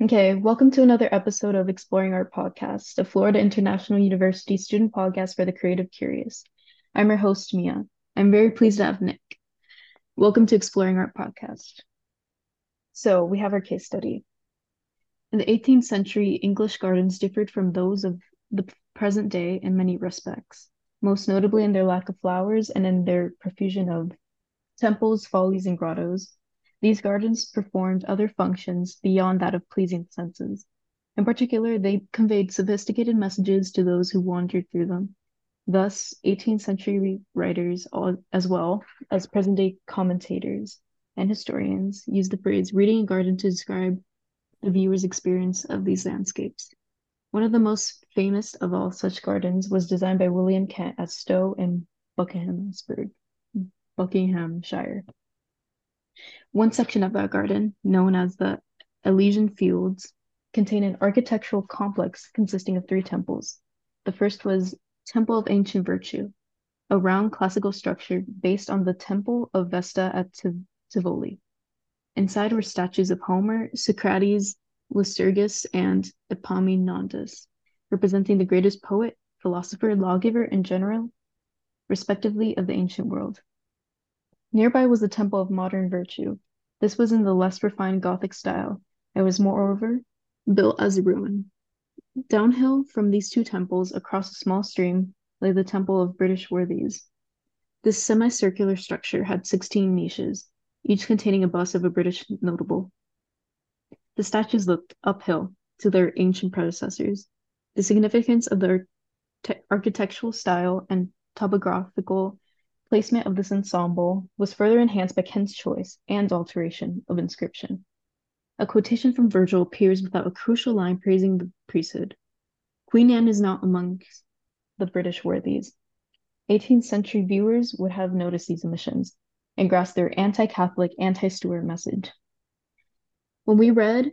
Okay, welcome to another episode of Exploring Art Podcast, a Florida International University student podcast for the creative curious. I'm your host, Mia. I'm very pleased to have Nick. Welcome to Exploring Art Podcast. So, we have our case study. In the 18th century, English gardens differed from those of the present day in many respects, most notably in their lack of flowers and in their profusion of temples, follies, and grottos, these gardens performed other functions beyond that of pleasing the senses. In particular, they conveyed sophisticated messages to those who wandered through them. Thus, 18th century writers, as well as present day commentators and historians, use the phrase reading a garden to describe the viewer's experience of these landscapes. One of the most famous of all such gardens was designed by William Kent at Stowe in Buckinghamshire, Buckinghamshire. One section of that garden, known as the Elysian Fields, contained an architectural complex consisting of three temples. The first was Temple of Ancient Virtue, a round classical structure based on the Temple of Vesta at Tivoli. Inside were statues of Homer, Socrates, Lycurgus, and Epaminondas, representing the greatest poet, philosopher, lawgiver, and general, respectively, of the ancient world. Nearby was the Temple of Modern Virtue. This was in the less refined Gothic style, and was moreover built as a ruin. Downhill from these two temples, across a small stream, lay the Temple of British Worthies. This semicircular structure had 16 niches, each containing a bust of a British notable. The statues looked uphill to their ancient predecessors. The significance of their architectural style and topographical Placement of this ensemble was further enhanced by Kent's choice and alteration of inscription. A quotation from Virgil appears without a crucial line praising the priesthood. Queen Anne is not among the British worthies. 18th century viewers would have noticed these omissions and grasped their anti Catholic, anti Stuart message. When we read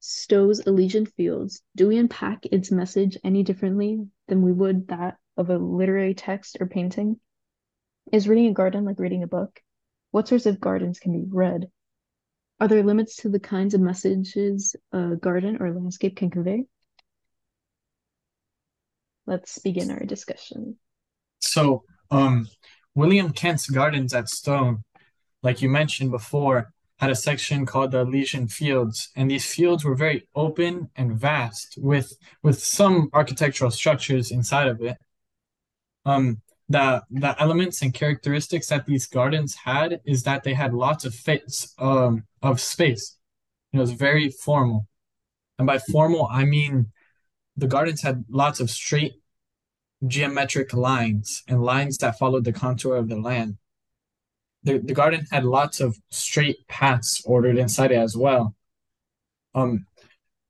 Stowe's Elysian Fields, do we unpack its message any differently than we would that of a literary text or painting? Is reading a garden like reading a book? What sorts of gardens can be read? Are there limits to the kinds of messages a garden or landscape can convey? Let's begin our discussion. So, um, William Kent's Gardens at Stowe, like you mentioned before, had a section called the Elysian Fields, and these fields were very open and vast, with with some architectural structures inside of it. Um, the the elements and characteristics that these gardens had is that they had lots of fits um of space. It was very formal. And by formal I mean the gardens had lots of straight geometric lines and lines that followed the contour of the land. The, the garden had lots of straight paths ordered inside it as well. Um,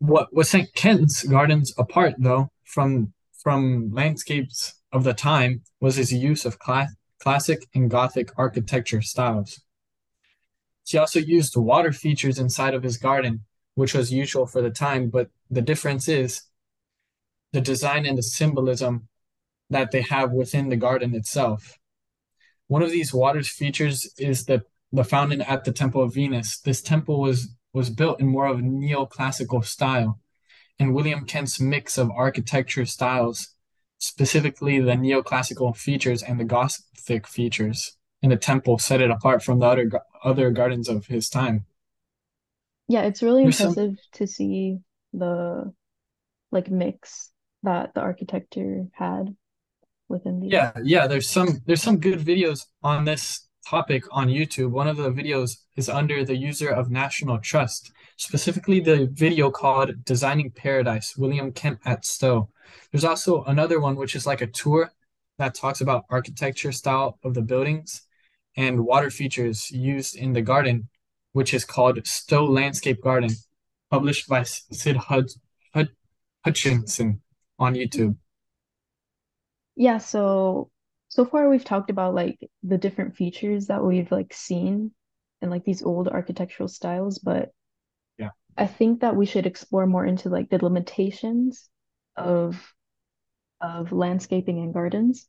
what what St. Kent's gardens apart though from from landscapes of the time was his use of cl- classic and Gothic architecture styles. He also used water features inside of his garden, which was usual for the time, but the difference is the design and the symbolism that they have within the garden itself. One of these water features is the, the fountain at the Temple of Venus. This temple was, was built in more of a neoclassical style, and William Kent's mix of architecture styles specifically the neoclassical features and the Gothic features in the temple set it apart from the other other gardens of his time. Yeah, it's really There's impressive some... to see the like mix that the architecture had within the Yeah, yeah, there's some there's some good videos on this topic on YouTube. One of the videos is under the user of National Trust, specifically the video called Designing Paradise, William Kent at Stowe. There's also another one which is like a tour that talks about architecture style of the buildings and water features used in the garden, which is called Stowe Landscape Garden, published by Sid Hud- Hud- Hutchinson on YouTube. Yeah, so so far we've talked about like the different features that we've like seen in like these old architectural styles, but yeah, I think that we should explore more into like the limitations of of landscaping and gardens.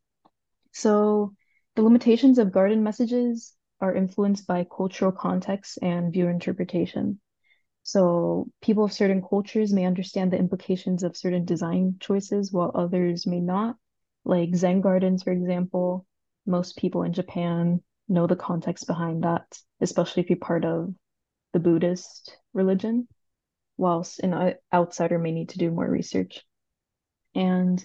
So the limitations of garden messages are influenced by cultural context and viewer interpretation. So people of certain cultures may understand the implications of certain design choices while others may not. Like Zen gardens, for example, most people in Japan know the context behind that, especially if you're part of the Buddhist religion, whilst an outsider may need to do more research. And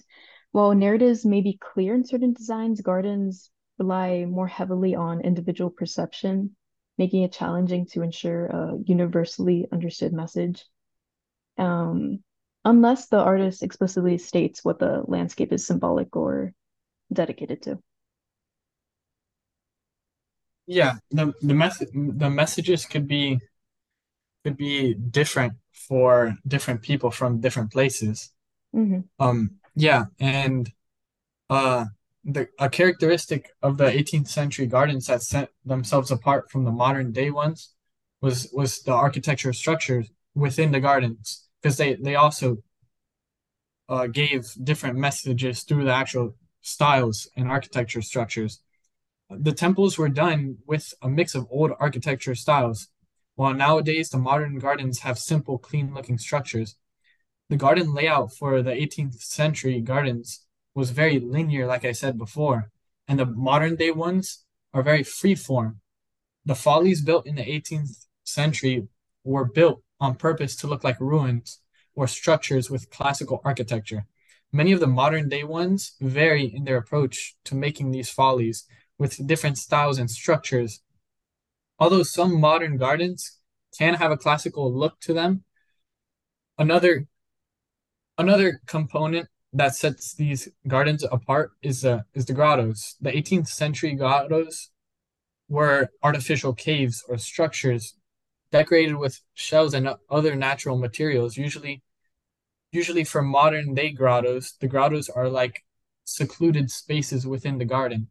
while narratives may be clear in certain designs, gardens rely more heavily on individual perception, making it challenging to ensure a universally understood message. Um, unless the artist explicitly states what the landscape is symbolic or dedicated to. Yeah, the the method the messages could be could be different for different people from different places. Mm-hmm. Um, yeah, and uh, the a characteristic of the 18th century gardens that set themselves apart from the modern day ones was was the architecture structures within the gardens because they they also uh, gave different messages through the actual styles and architecture structures. The temples were done with a mix of old architecture styles, while nowadays the modern gardens have simple, clean looking structures. The garden layout for the 18th century gardens was very linear, like I said before, and the modern day ones are very free form. The follies built in the 18th century were built on purpose to look like ruins or structures with classical architecture. Many of the modern day ones vary in their approach to making these follies with different styles and structures. Although some modern gardens can have a classical look to them, another another component that sets these gardens apart is the is the grottos. The 18th century grottos were artificial caves or structures decorated with shells and other natural materials. Usually, usually for modern day grottos, the grottos are like secluded spaces within the garden,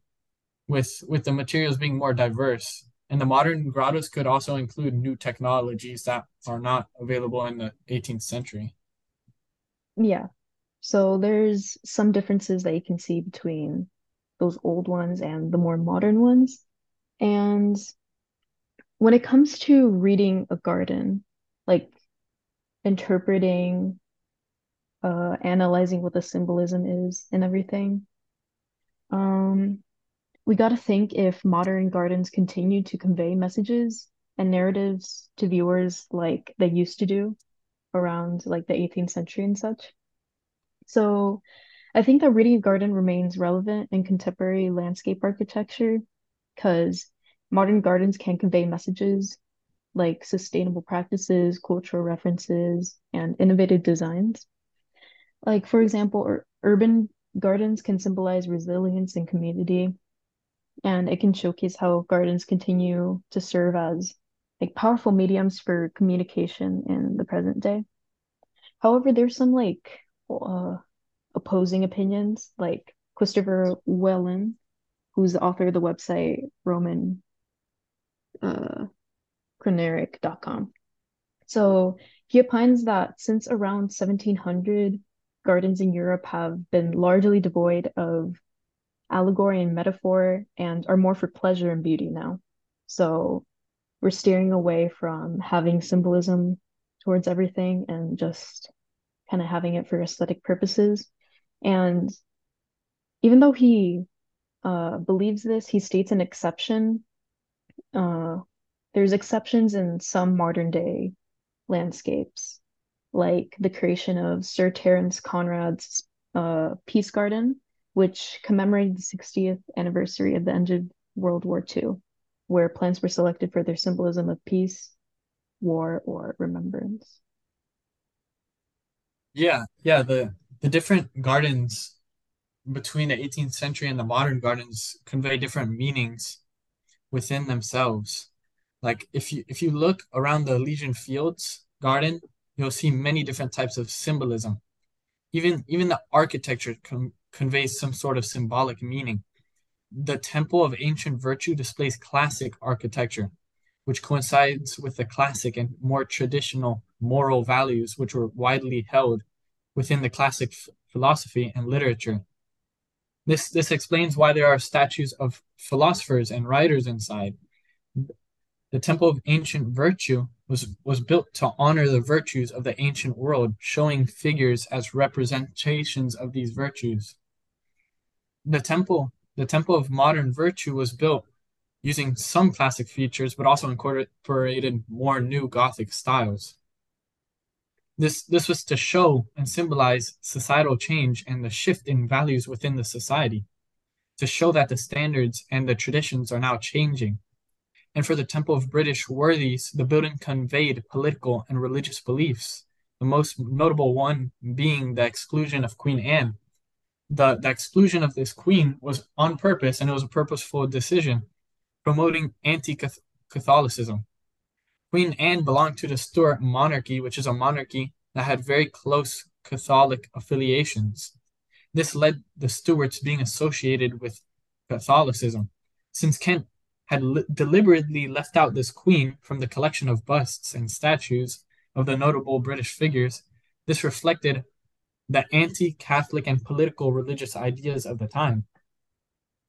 with with the materials being more diverse. And the modern grottos could also include new technologies that are not available in the 18th century. Yeah, so there's some differences that you can see between those old ones and the more modern ones. And when it comes to reading a garden, like interpreting, uh, analyzing what the symbolism is and everything, um, we got to think if modern gardens continue to convey messages and narratives to viewers like they used to do around like the 18th century and such. So I think that reading a garden remains relevant in contemporary landscape architecture because modern gardens can convey messages like sustainable practices, cultural references, and innovative designs. Like, for example, ur- urban gardens can symbolize resilience and community, and it can showcase how gardens continue to serve as like powerful mediums for communication in the present day. However, there's some like uh, opposing opinions, like Christopher Whelan, who's the author of the website Roman uh, chroneric.com. So he opines that since around 1700, gardens in Europe have been largely devoid of allegory and metaphor and are more for pleasure and beauty now. So we're steering away from having symbolism towards everything and just kind of having it for aesthetic purposes. And even though he uh, believes this, he states an exception. Uh, there's exceptions in some modern day landscapes, like the creation of Sir Terence Conran's uh, Peace Garden, which commemorated the 60th anniversary of the end of World War II, where plants were selected for their symbolism of peace, war, or remembrance. Yeah, yeah, the the different gardens between the 18th century and the modern gardens convey different meanings within themselves. Like if you if you look around the Elysian Fields garden, you'll see many different types of symbolism. Even even the architecture conveys some sort of symbolic meaning. The Temple of Ancient Virtue displays classic architecture, which coincides with the classic and more traditional moral values which were widely held within the classic philosophy and literature. This, this explains why there are statues of philosophers and writers inside. The Temple of Ancient Virtue was, was built to honor the virtues of the ancient world, showing figures as representations of these virtues. The temple, the temple of modern virtue was built using some classic features, but also incorporated more new Gothic styles. This, this was to show and symbolize societal change and the shift in values within the society, to show that the standards and the traditions are now changing and for the Temple of British Worthies, the building conveyed political and religious beliefs, the most notable one being the exclusion of Queen Anne. The, the exclusion of this queen was on purpose and it was a purposeful decision, promoting anti Catholicism. Queen Anne belonged to the Stuart monarchy, which is a monarchy that had very close Catholic affiliations. This led the Stuarts being associated with Catholicism. Since Kent had li- deliberately left out this queen from the collection of busts and statues of the notable British figures, this reflected the anti-Catholic and political religious ideas of the time.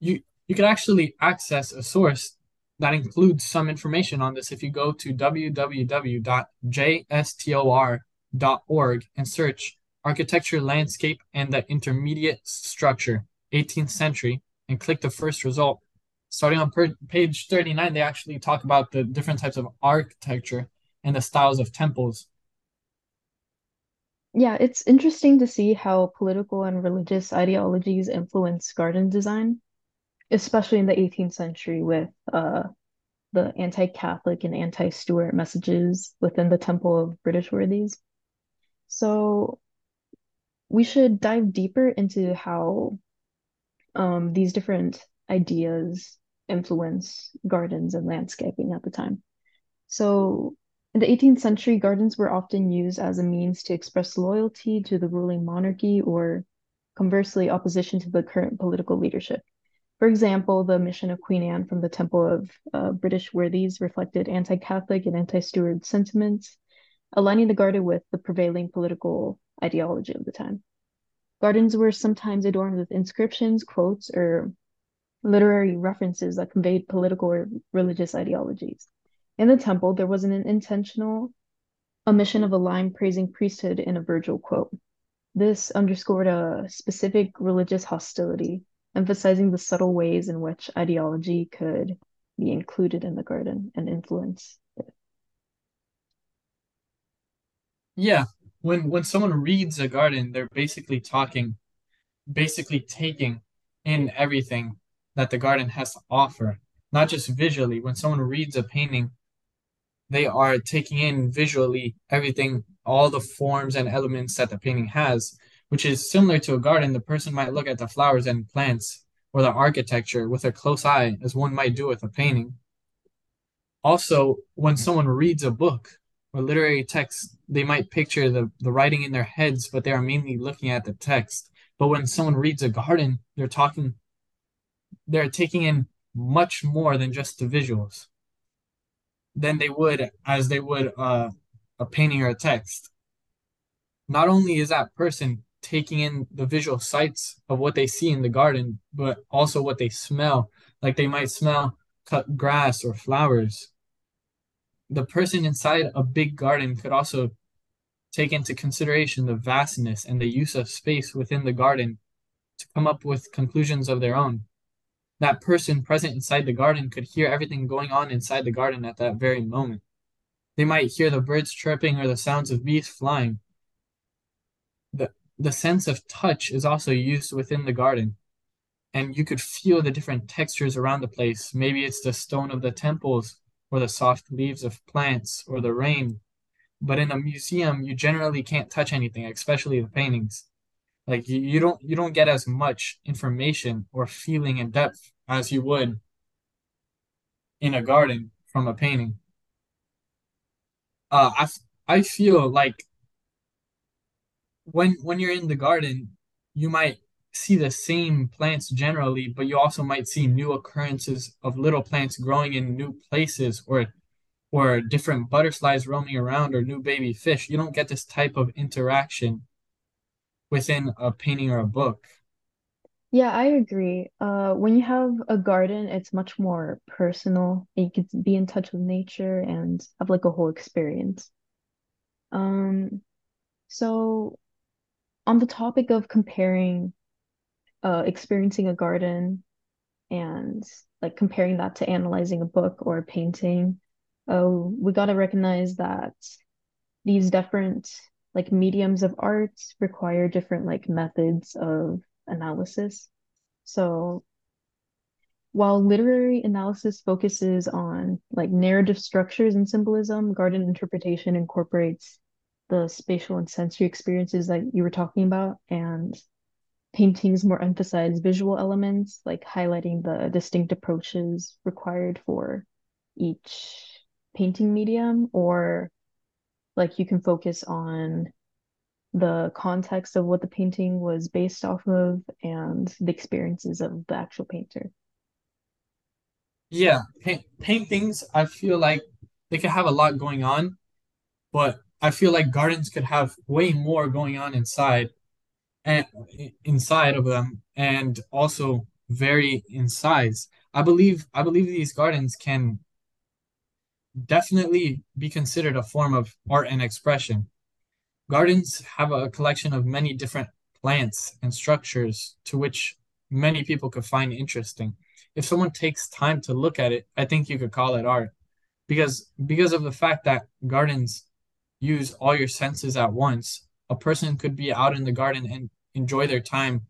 You you could actually access a source that includes some information on this if you go to www.jstor.org and search architecture landscape and the intermediate structure 18th century and click the first result starting on per- page 39, they actually talk about the different types of architecture and the styles of temples. Yeah, it's interesting to see how political and religious ideologies influence garden design, especially in the 18th century with uh, the anti-Catholic and anti-Stuart messages within the Temple of British Worthies. So we should dive deeper into how um, these different ideas influence gardens and landscaping at the time. So in the 18th century, gardens were often used as a means to express loyalty to the ruling monarchy or conversely opposition to the current political leadership. For example, the mission of Queen Anne from the Temple of uh, British Worthies reflected anti-Catholic and anti-Stuart sentiments, aligning the garden with the prevailing political ideology of the time. Gardens were sometimes adorned with inscriptions, quotes, or literary references that conveyed political or religious ideologies. In the temple, there was an intentional omission of a line praising priesthood in a Virgil quote. This underscored a specific religious hostility, emphasizing the subtle ways in which ideology could be included in the garden and influence it. Yeah, when when someone reads a garden, they're basically talking, basically taking in everything that the garden has to offer, not just visually. When someone reads a painting, they are taking in visually everything, all the forms and elements that the painting has, which is similar to a garden. The person might look at the flowers and plants or the architecture with a close eye, as one might do with a painting. Also, when someone reads a book or literary text, they might picture the, the writing in their heads, but they are mainly looking at the text. But when someone reads a garden, they're talking they're taking in much more than just the visuals than they would as they would uh, a painting or a text. Not only is that person taking in the visual sights of what they see in the garden, but also what they smell. Like they might smell cut grass or flowers. The person inside a big garden could also take into consideration the vastness and the use of space within the garden to come up with conclusions of their own that person present inside the garden could hear everything going on inside the garden at that very moment. They might hear the birds chirping or the sounds of bees flying. The, the sense of touch is also used within the garden, and you could feel the different textures around the place. Maybe it's the stone of the temples, or the soft leaves of plants, or the rain. But in a museum, you generally can't touch anything, especially the paintings. Like you, you don't you don't get as much information or feeling in depth as you would in a garden from a painting. Uh, I I feel like when when you're in the garden, you might see the same plants generally, but you also might see new occurrences of little plants growing in new places or or different butterflies roaming around or new baby fish. You don't get this type of interaction within a painting or a book. Yeah, I agree. Uh, when you have a garden, it's much more personal. You could be in touch with nature and have like a whole experience. Um, so on the topic of comparing, uh, experiencing a garden and like comparing that to analyzing a book or a painting, oh we got to recognize that these different like mediums of art require different like methods of analysis. So while literary analysis focuses on like narrative structures and symbolism, garden interpretation incorporates the spatial and sensory experiences that you were talking about, and paintings more emphasize visual elements, like highlighting the distinct approaches required for each painting medium, or like you can focus on the context of what the painting was based off of and the experiences of the actual painter. Yeah, pa- paintings, I feel like they could have a lot going on, but I feel like gardens could have way more going on inside and inside of them and also vary in size. I believe I believe these gardens can definitely be considered a form of art and expression. Gardens have a collection of many different plants and structures to which many people could find interesting. If someone takes time to look at it, I think you could call it art because because of the fact that gardens use all your senses at once. A person could be out in the garden and enjoy their time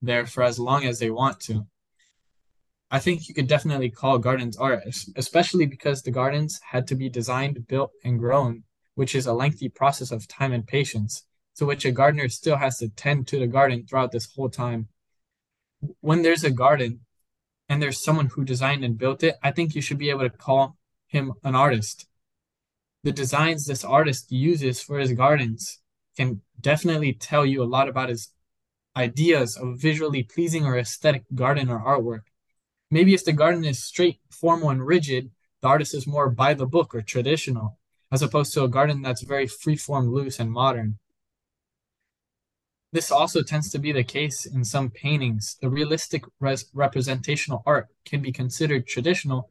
there for as long as they want to. I think you could definitely call gardens art, especially because the gardens had to be designed, built, and grown, which is a lengthy process of time and patience, to which a gardener still has to tend to the garden throughout this whole time. When there's a garden and there's someone who designed and built it, I think you should be able to call him an artist. The designs this artist uses for his gardens can definitely tell you a lot about his ideas of visually pleasing or aesthetic garden or artwork. Maybe if the garden is straight, formal, and rigid, the artist is more by the book or traditional, as opposed to a garden that's very free-form, loose, and modern. This also tends to be the case in some paintings. The realistic res- representational art can be considered traditional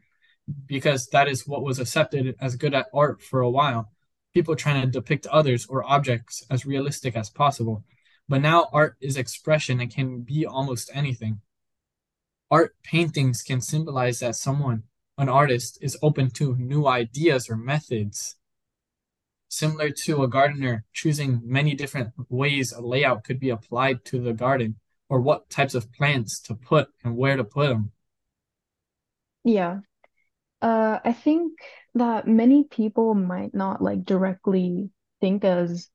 because that is what was accepted as good at art for a while. People trying to depict others or objects as realistic as possible. But now art is expression and can be almost anything art paintings can symbolize that someone, an artist, is open to new ideas or methods. Similar to a gardener choosing many different ways a layout could be applied to the garden or what types of plants to put and where to put them. Yeah. Uh, I think that many people might not like directly think as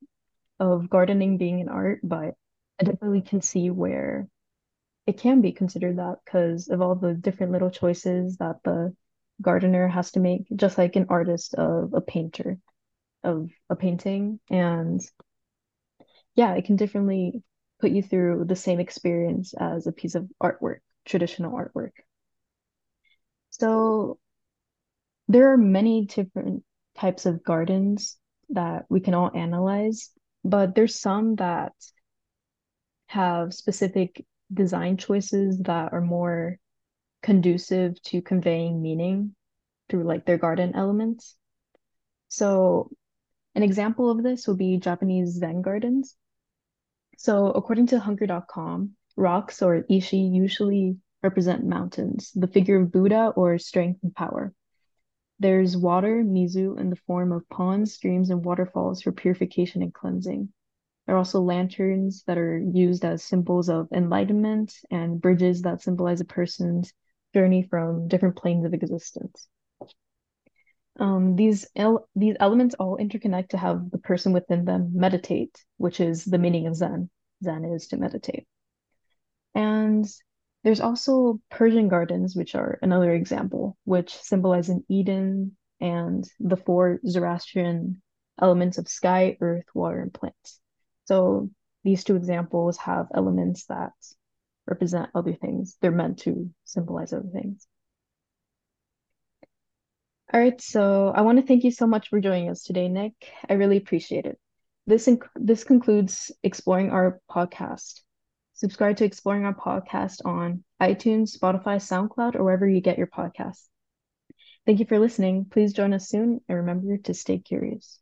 of gardening being an art, but I definitely can see where it can be considered that because of all the different little choices that the gardener has to make, just like an artist of a painter of a painting. And yeah, it can differently put you through the same experience as a piece of artwork, traditional artwork. So there are many different types of gardens that we can all analyze, but there's some that have specific design choices that are more conducive to conveying meaning through like their garden elements. So an example of this would be Japanese Zen gardens. So according to Hunker.com, rocks or ishi usually represent mountains, the figure of Buddha or strength and power. There's water, mizu, in the form of ponds, streams, and waterfalls for purification and cleansing. There are also lanterns that are used as symbols of enlightenment and bridges that symbolize a person's journey from different planes of existence. Um, these el these elements all interconnect to have the person within them meditate, which is the meaning of Zen. Zen is to meditate. And there's also Persian gardens, which are another example, which symbolize an Eden and the four Zoroastrian elements of sky, earth, water, and plants. So these two examples have elements that represent other things. They're meant to symbolize other things. All right, so I want to thank you so much for joining us today, Nick. I really appreciate it. This this concludes exploring art podcast. Subscribe to Exploring Art Podcast on iTunes, Spotify, SoundCloud, or wherever you get your podcasts. Thank you for listening. Please join us soon and remember to stay curious.